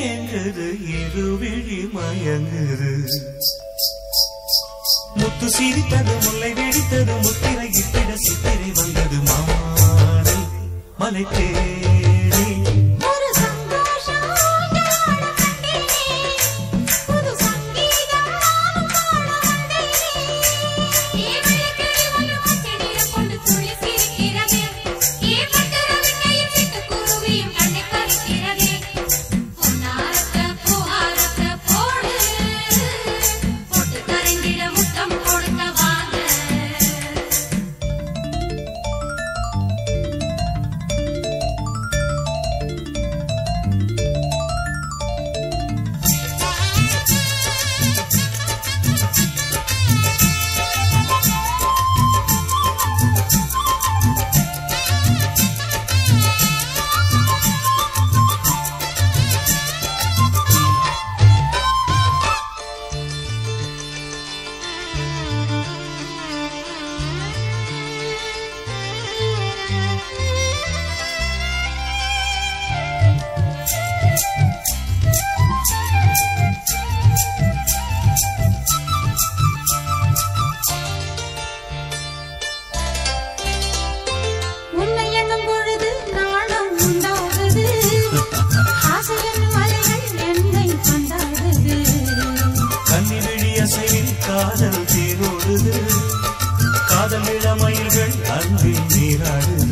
ஏங்குது இருவிழி மயங்குது. முத்து சிரித்தது முல்லை வெடித்தது முத்திரை இட்டிட சித்திரை வந்தது மாடல் மலை காதல் தேரோடுது காதல் இளமயில்கள் அன்பில் நீராடுது.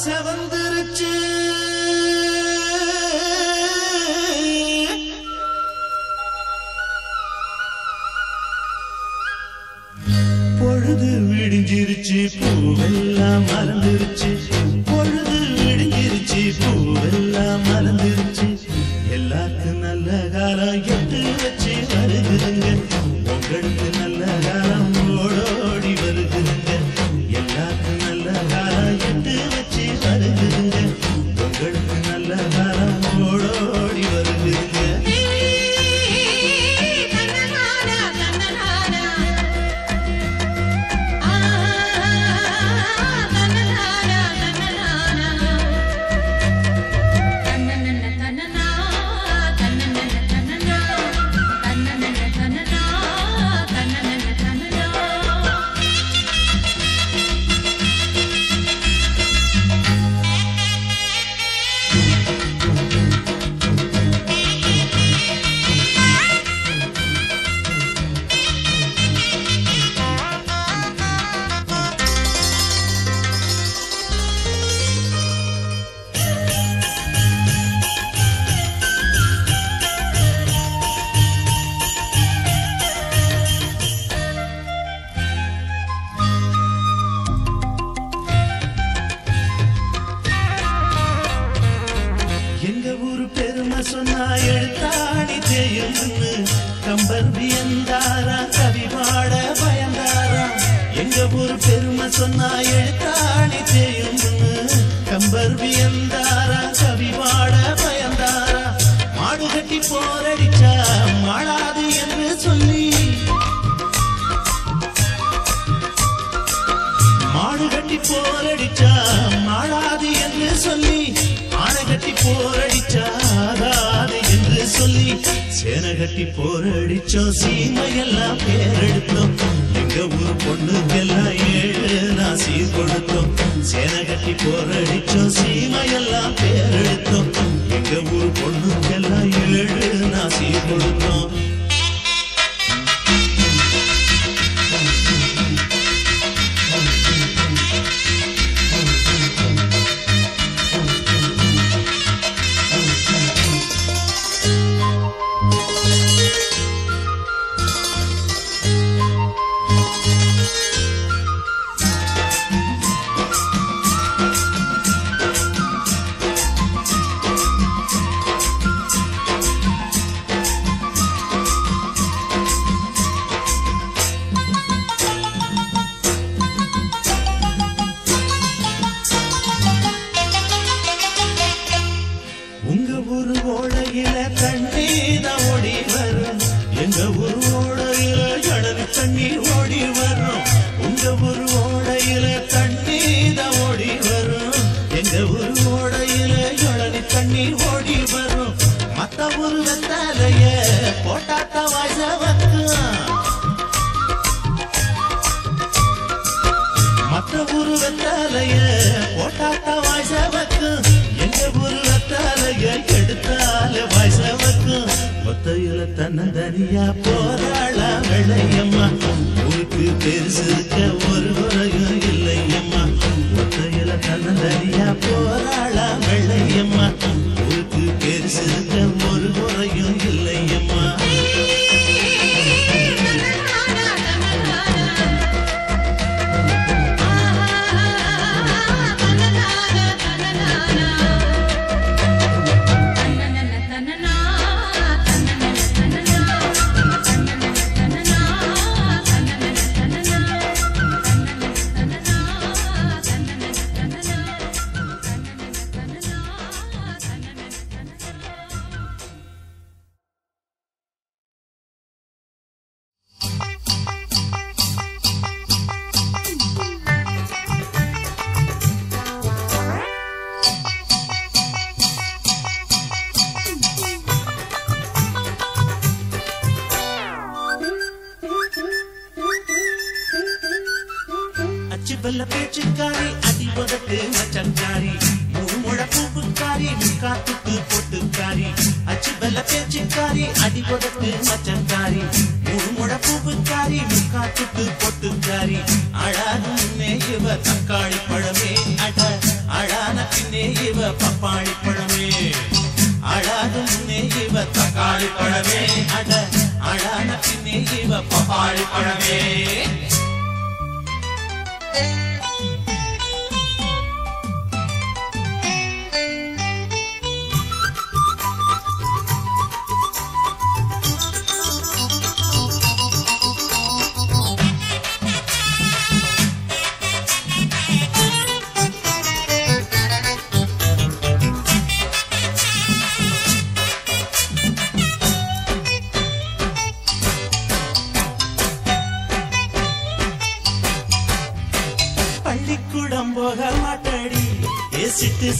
seventh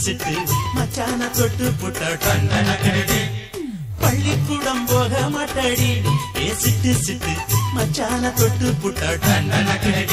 அடிச்சிட்டு மச்சான தொட்டு புட்ட கண்ணன கடி பள்ளிக்கூடம் போக மாட்டடி. பேசிட்டு சிட்டு மச்சான தொட்டு புட்ட கண்ணன கடி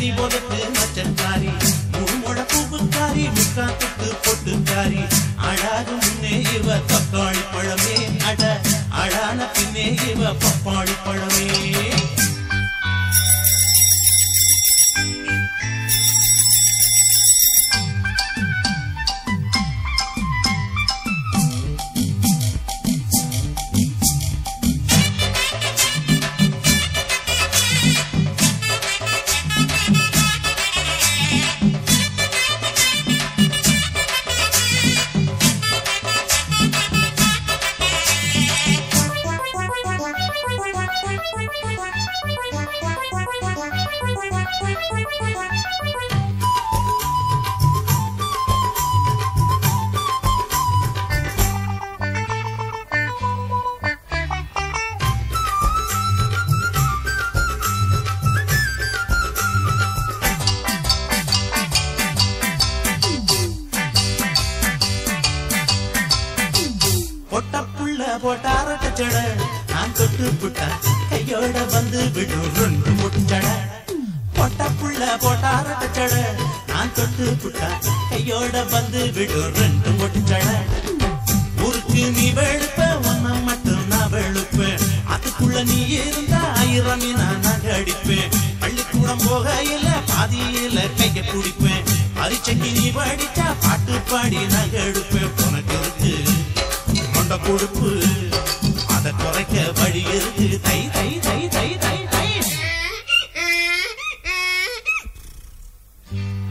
ready for the pin.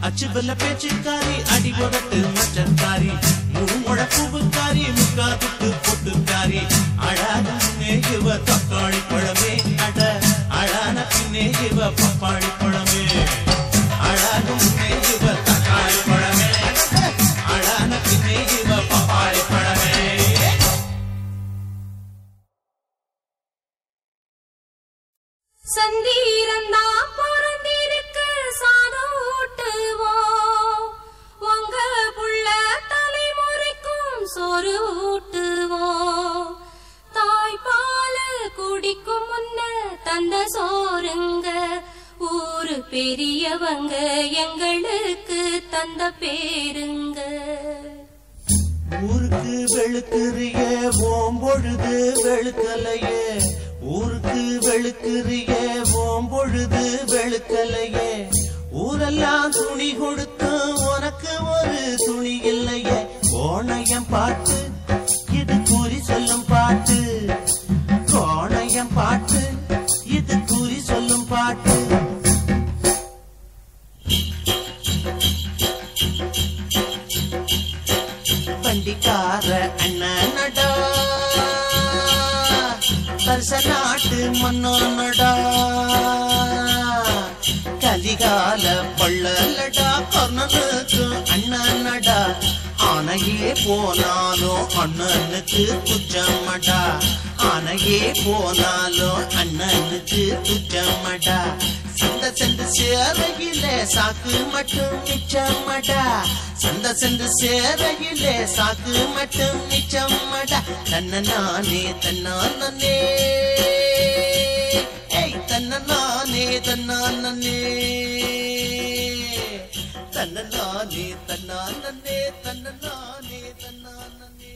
அச்சுவல்ல பேச்சுக்காரி அடி உதட்டு மச்சக்காரி முழு முழப்புவுக்காரி முக்காதுக்கு பொட்டுக்காரி. அழாத பின்னே இவ தக்காளி பழமே அட அழான பின்னே இவ பப்பாளி பழமே. வண்டிக்கார அண்ணனடா பரிச நாட்டு மன்னனடா கலிகால பள்ளலடா கர்ணனுக்கு அண்ணனடா ஆனையே போனாலும் அண்ணனுக்கு குச்சம்மடா ஆனையே போனாலும் அண்ணனுக்கு குச்சம்மடா சென்று சேரையிலே சாக்கு மட்டும் மிச்சமடா. சந்த சென்று சேரையிலே சாக்கு மட்டும் மிச்சமடா. தன்ன நானே தன்னானே ஏய் தன்ன நானே தன்னானே தன்ன நானே தன்னானே தன்ன நானே தன்னானே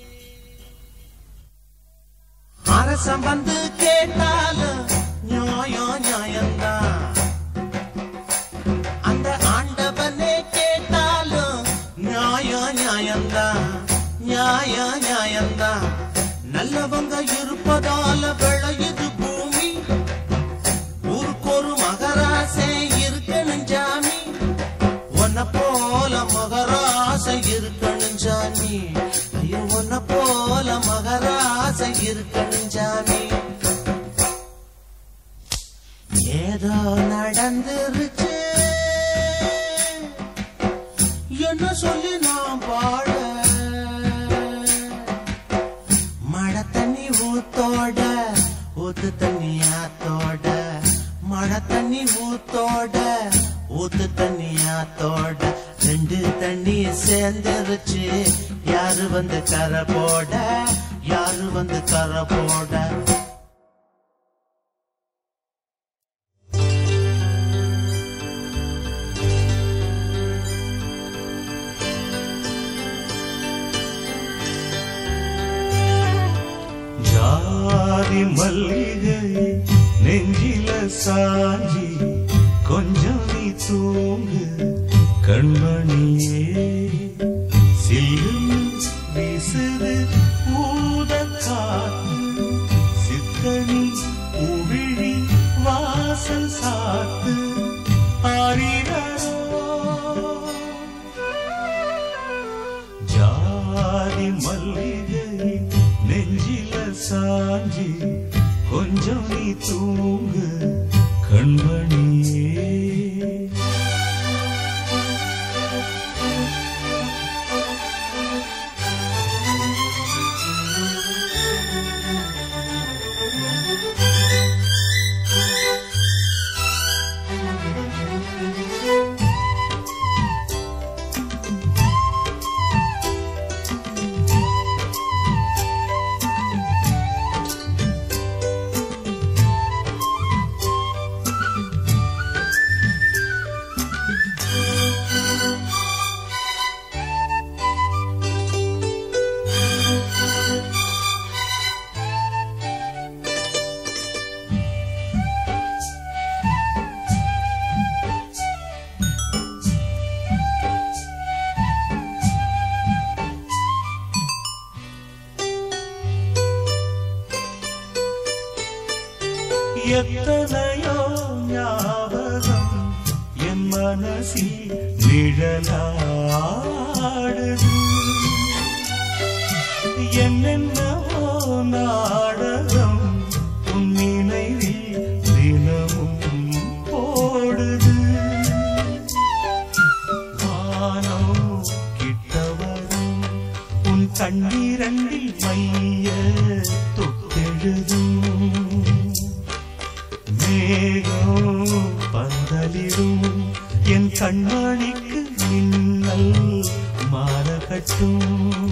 அரசம் வந்து கேட்டாலும் நியாயம் நியாயம்தான். நியாயம்தான் நியாயம் நியாயம்தான் நல்லவங்க இருப்பதால விளையுது பூமி. ஊருக்கு மகராசை இருக்கணும் ஜாமி உன்னை போல மகராசை இருக்கணும் ஜாமி ஐயோ உன்னை போல மகராசை இருக்கணும் ஜாமி ஏதோ நடந்துருச்சு. என்ன சொல்லி ஊத்து தண்ணி ஆத்தோட ரெண்டு தண்ணிய சேர்ந்துருச்சு யாரு வந்து கரை போட யாரு வந்து கரை போட? மேகம் பந்தலிடும். என் கண்மணிக்கு மின்னல் மாற கட்டும்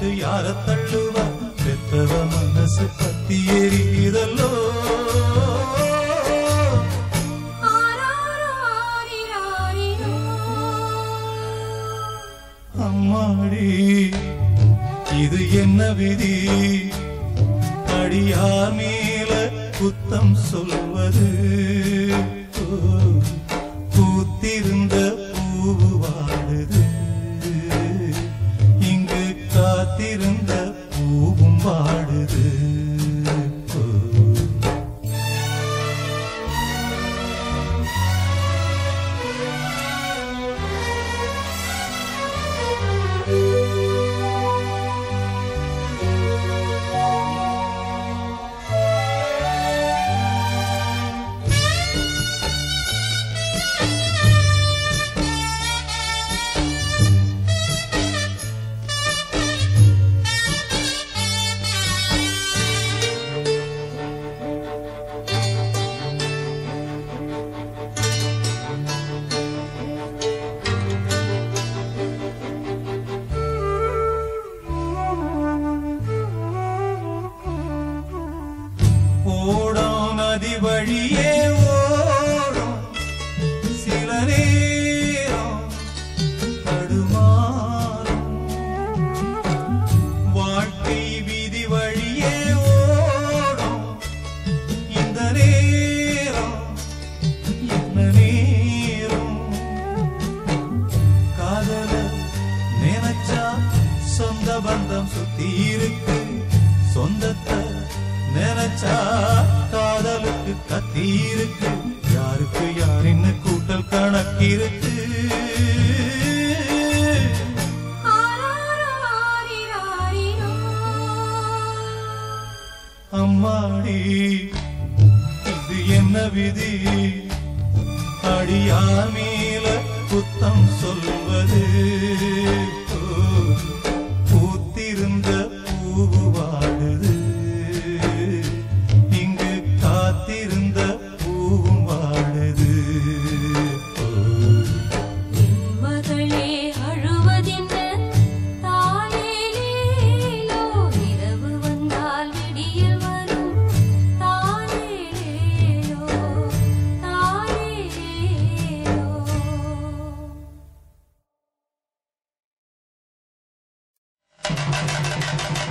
விட்டு யார தள்ளுவா? பெத்தவ மனசு பத்தி எரிகிறதல்லோ அம்மாடி இது என்ன விதி? அடியார் மேல குத்தம் சொல்வது. ハハハハ!